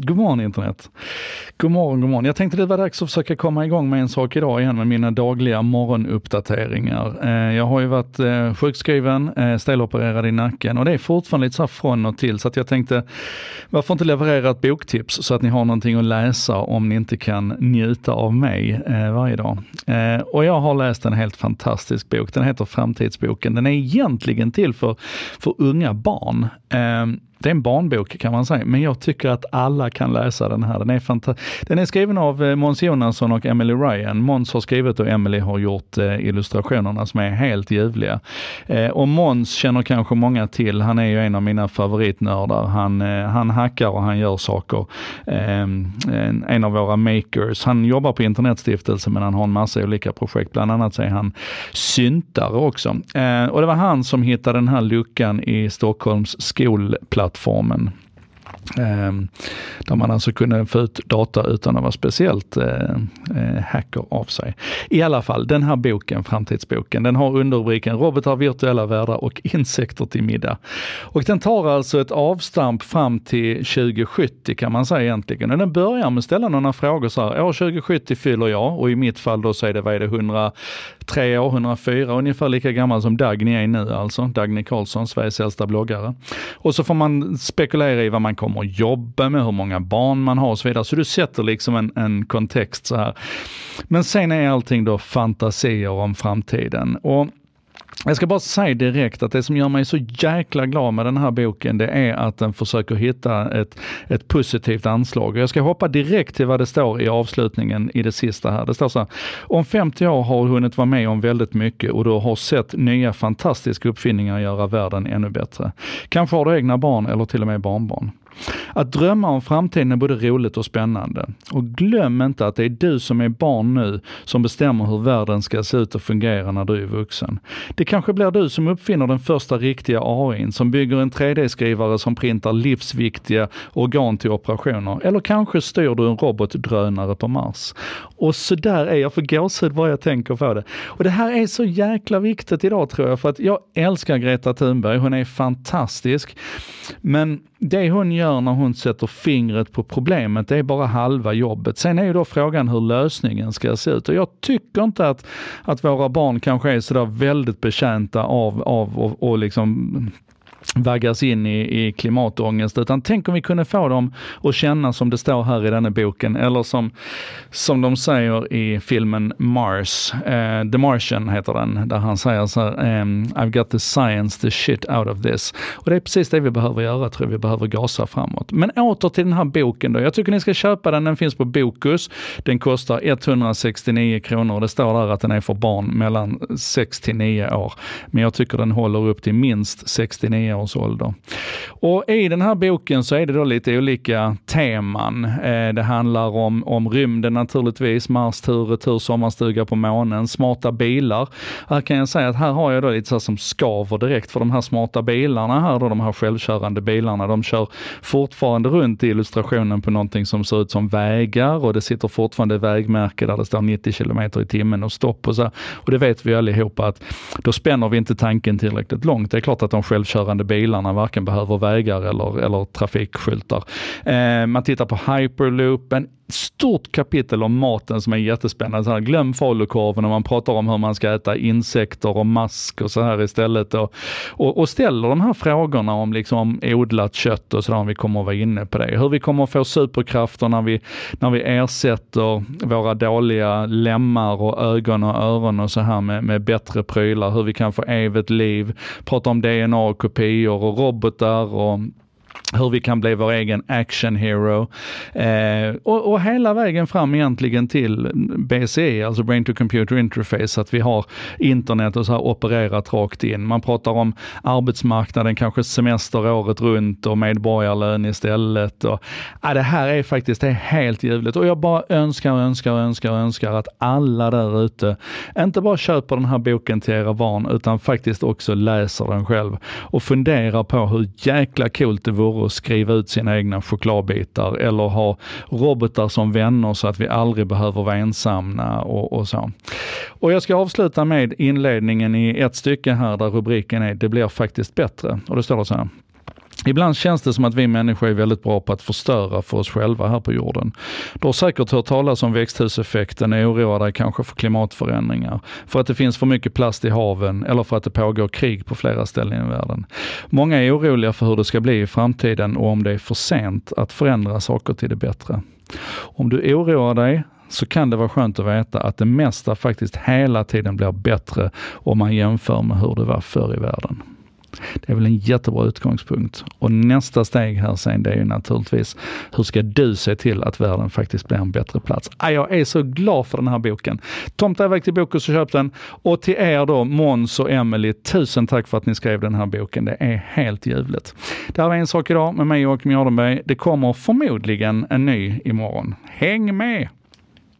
God morgon internet. God morgon, god morgon. Jag tänkte det var dags att försöka komma igång med en sak idag igen med mina dagliga morgonuppdateringar. Eh, jag har ju varit eh, sjukskriven, eh, stelopererad i nacken och det är fortfarande lite så här från och till så att jag tänkte varför inte leverera ett boktips så att ni har någonting att läsa om ni inte kan njuta av mig varje dag. Och jag har läst en helt fantastisk bok. Den heter Framtidsboken. Den är egentligen till för, för unga barn. Det är en barnbok kan man säga, men jag tycker att alla kan läsa den här. Den är, fanta- den är skriven av eh, Måns Jonasson och Emily Ryan. Måns har skrivit och Emily har gjort eh, illustrationerna som är helt ljuvliga. Eh, och Måns känner kanske många till. Han är ju en av mina favoritnördar. Han, han hackar och han gör saker. Ehm, en, av våra makers. Han jobbar på Internetstiftelsen men han har en massa olika projekt. Bland annat så är han syntare också. Och det var han som hittade den här luckan i Stockholms skolplattformen. Ehm, där man alltså kunde få ut data utan att vara speciellt eh, eh, hacker av sig. I alla fall, den här boken, Framtidsboken, den har underrubriken Robotar, virtuella världar och insekter till middag. Och den tar alltså ett avstamp fram till 2070 kan man säga egentligen. Och den börjar med att ställa några frågor så här, år 2070 fyller jag och i mitt fall då så är det, vad är det, 103 år, 104, ungefär lika gammal som Dagny är nu alltså, Dagny Karlsson, Sveriges äldsta bloggare. Och så får man spekulera i vad man kommer att jobba med, hur många barn man har och så vidare. Så du sätter liksom en, en kontext så här. Men sen är allting då fantasier om framtiden. Och jag ska bara säga direkt att det som gör mig så jäkla glad med den här boken, det är att den försöker hitta ett, ett positivt anslag. Jag ska hoppa direkt till vad det står i avslutningen i det sista här. Det står så här, om 50 år har du hunnit vara med om väldigt mycket och du har sett nya fantastiska uppfinningar göra världen ännu bättre. Kanske har du egna barn eller till och med barnbarn. Att drömma om framtiden är både roligt och spännande. Och glöm inte att det är du som är barn nu som bestämmer hur världen ska se ut och fungera när du är vuxen. Det kanske blir du som uppfinner den första riktiga AIn, som bygger en 3D-skrivare som printar livsviktiga organ till operationer. Eller kanske styr du en robotdrönare på Mars. Och så där är jag, för gåshud bara jag tänker på det. Och det här är så jäkla viktigt idag tror jag, för att jag älskar Greta Thunberg, hon är fantastisk. Men det hon gör när hon sätter fingret på problemet, det är bara halva jobbet. Sen är ju då frågan hur lösningen ska se ut. Och jag tycker inte att, att våra barn kanske är sådär väldigt betjänta av, av och, och liksom vaggas in i, i klimatångest, utan tänk om vi kunde få dem att känna som det står här i denna boken, eller som, som de säger i filmen Mars, uh, The Martian heter den, där han säger så här, um, I've got the science the shit out of this. Och det är precis det vi behöver göra, tror jag, vi behöver gasa framåt. Men åter till den här boken då, jag tycker ni ska köpa den, den finns på Bokus, den kostar 169 kronor, det står där att den är för barn mellan 6 till 9 år. Men jag tycker den håller upp till minst 69 års ålder. Och i den här boken så är det då lite olika teman. Eh, det handlar om, om rymden naturligtvis, Mars tur, retur, sommarstuga på månen, smarta bilar. Här kan jag säga att här har jag då lite så som skaver direkt för de här smarta bilarna här då, de här självkörande bilarna, de kör fortfarande runt i illustrationen på någonting som ser ut som vägar och det sitter fortfarande vägmärke där det står 90 km i timmen och stopp och så. Och det vet vi allihopa att då spänner vi inte tanken tillräckligt långt. Det är klart att de självkörande bilarna varken behöver vägar eller, eller trafikskyltar. Eh, man tittar på hyperloopen, stort kapitel om maten som är jättespännande. Så här, glöm falukorven och man pratar om hur man ska äta insekter och mask och så här istället. Och, och, och ställer de här frågorna om liksom odlat kött och sådär, om vi kommer att vara inne på det. Hur vi kommer att få superkrafter när vi, när vi ersätter våra dåliga lemmar och ögon och öron och så här med, med bättre prylar. Hur vi kan få evigt liv. Prata om DNA och kopior och robotar och hur vi kan bli vår egen action hero. Eh, och, och, hela vägen fram egentligen till BCE, alltså Brain to Computer Interface, att vi har internet och så här opererat rakt in. Man pratar om arbetsmarknaden, kanske semester året runt och medborgarlön istället. Och, ja, det här är faktiskt det är helt ljuvligt och jag bara önskar, önskar, önskar, önskar att alla där ute inte bara köper den här boken till era barn utan faktiskt också läser den själv och funderar på hur jäkla coolt det vore och skriva ut sina egna chokladbitar eller ha robotar som vänner så att vi aldrig behöver vara ensamma och, och så. Och jag ska avsluta med inledningen i ett stycke här där rubriken är Det blir faktiskt bättre. Och det står det så här. Ibland känns det som att vi människor är väldigt bra på att förstöra för oss själva här på jorden. Du har säkert hört talas om växthuseffekten och oroar dig kanske för klimatförändringar, för att det finns för mycket plast i haven eller för att det pågår krig på flera ställen i världen. Många är oroliga för hur det ska bli i framtiden och om det är för sent att förändra saker till det bättre. Om du oroar dig så kan det vara skönt att veta att det mesta faktiskt hela tiden blir bättre om man jämför med hur det var förr i världen. Det är väl en jättebra utgångspunkt. Och nästa steg här sen, det är ju naturligtvis, hur ska du se till att världen faktiskt blir en bättre plats? Ah, jag är så glad för den här boken. Tomta iväg till Bokus och köp den. Och till er då, Måns och Emily, tusen tack för att ni skrev den här boken. Det är helt ljuvligt. Det här var En sak idag med mig Joakim Jardenberg. Det kommer förmodligen en ny imorgon. Häng med!